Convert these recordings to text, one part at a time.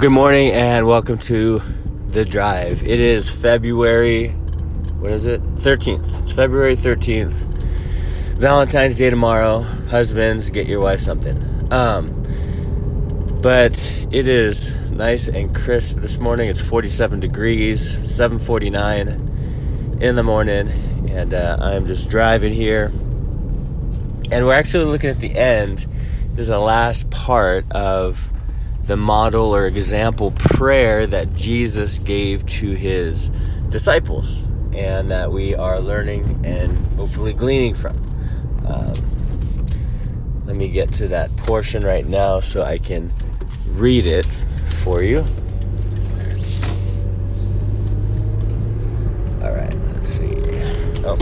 good morning and welcome to The Drive. It is February, what is it? 13th. It's February 13th. Valentine's Day tomorrow. Husbands, get your wife something. Um, but it is nice and crisp this morning. It's 47 degrees, 7:49 in the morning, and uh, I'm just driving here. And we're actually looking at the end. Is the last part of the model or example prayer that Jesus gave to his disciples and that we are learning and hopefully gleaning from. Um, let me get to that portion right now so I can read it for you. All right, let's see. Oh.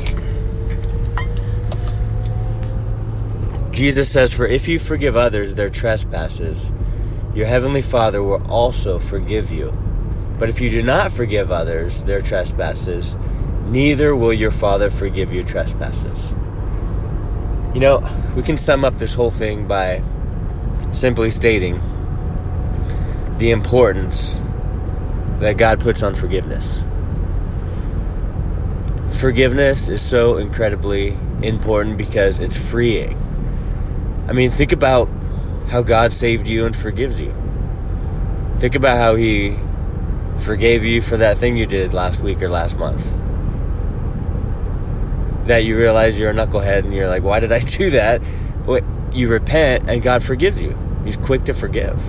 Jesus says, For if you forgive others their trespasses, your heavenly Father will also forgive you. But if you do not forgive others their trespasses, neither will your Father forgive your trespasses. You know, we can sum up this whole thing by simply stating the importance that God puts on forgiveness. Forgiveness is so incredibly important because it's freeing. I mean, think about how God saved you and forgives you. Think about how He forgave you for that thing you did last week or last month. That you realize you're a knucklehead and you're like, why did I do that? You repent and God forgives you. He's quick to forgive.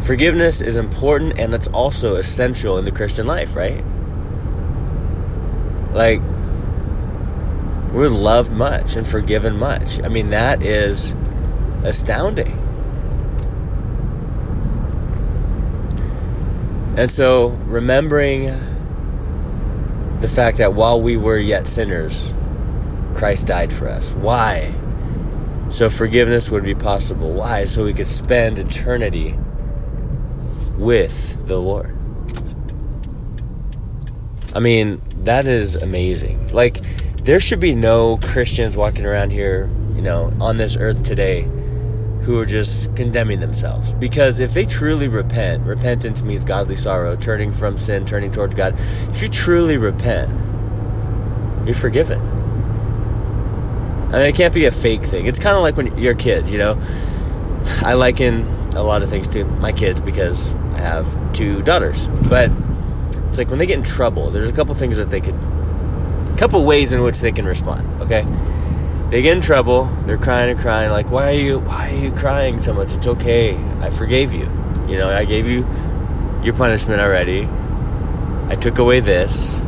Forgiveness is important and it's also essential in the Christian life, right? Like, we're loved much and forgiven much. I mean, that is astounding. And so, remembering the fact that while we were yet sinners, Christ died for us. Why? So forgiveness would be possible. Why? So we could spend eternity with the Lord. I mean, that is amazing. Like, there should be no Christians walking around here, you know, on this earth today who are just condemning themselves. Because if they truly repent, repentance means godly sorrow, turning from sin, turning towards God. If you truly repent, you're forgiven. I mean, it can't be a fake thing. It's kind of like when you're kids, you know. I liken a lot of things to my kids because I have two daughters. But it's like when they get in trouble, there's a couple things that they could, a couple ways in which they can respond, okay? They get in trouble. They're crying and crying, like, "Why are you? Why are you crying so much? It's okay. I forgave you. You know, I gave you your punishment already. I took away this.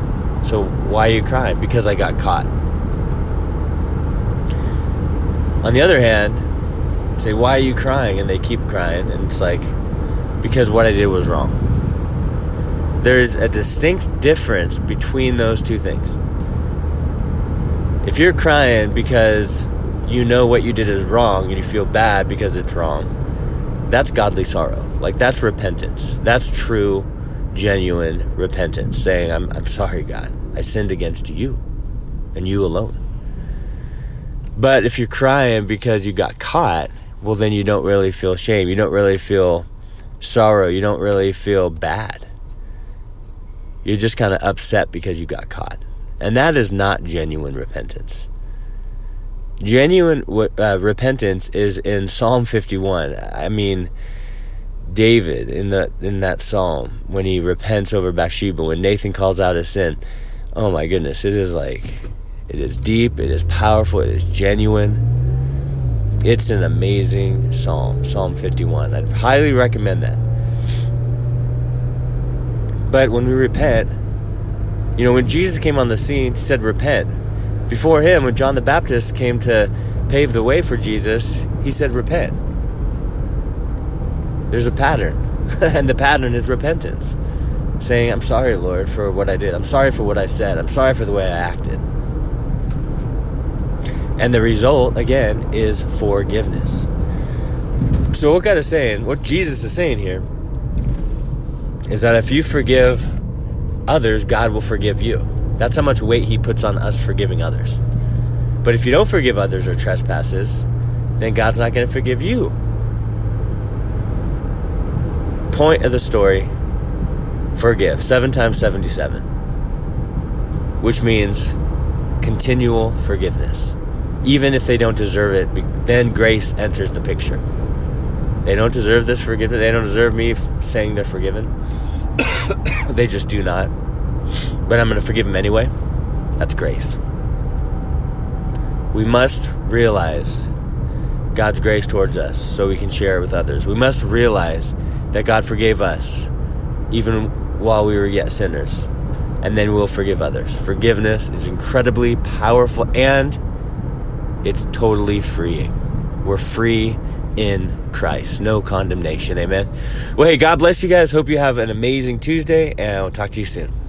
So why are you crying? Because I got caught." On the other hand, say, "Why are you crying?" and they keep crying, and it's like, "Because what I did was wrong." There's a distinct difference between those two things. If you're crying because you know what you did is wrong and you feel bad because it's wrong, that's godly sorrow. Like that's repentance. That's true, genuine repentance, saying, I'm, I'm sorry, God. I sinned against you and you alone. But if you're crying because you got caught, well, then you don't really feel shame. You don't really feel sorrow. You don't really feel bad. You're just kind of upset because you got caught. And that is not genuine repentance. Genuine uh, repentance is in Psalm 51. I mean, David in the in that psalm when he repents over Bathsheba, when Nathan calls out his sin. Oh my goodness, it is like it is deep, it is powerful, it is genuine. It's an amazing psalm, Psalm 51. I'd highly recommend that. But when we repent, you know, when Jesus came on the scene, he said, Repent. Before him, when John the Baptist came to pave the way for Jesus, he said, Repent. There's a pattern, and the pattern is repentance. Saying, I'm sorry, Lord, for what I did. I'm sorry for what I said. I'm sorry for the way I acted. And the result, again, is forgiveness. So, what God is saying, what Jesus is saying here, is that if you forgive others, God will forgive you. That's how much weight He puts on us forgiving others. But if you don't forgive others or trespasses, then God's not going to forgive you. point of the story forgive. Seven times 77. Which means continual forgiveness. Even if they don't deserve it, then grace enters the picture. They don't deserve this forgiveness. They don't deserve me saying they're forgiven. They just do not. But I'm going to forgive them anyway. That's grace. We must realize God's grace towards us so we can share it with others. We must realize that God forgave us even while we were yet sinners, and then we'll forgive others. Forgiveness is incredibly powerful and it's totally freeing. We're free in Christ. No condemnation. Amen. Well, hey, God bless you guys. Hope you have an amazing Tuesday, and I'll talk to you soon.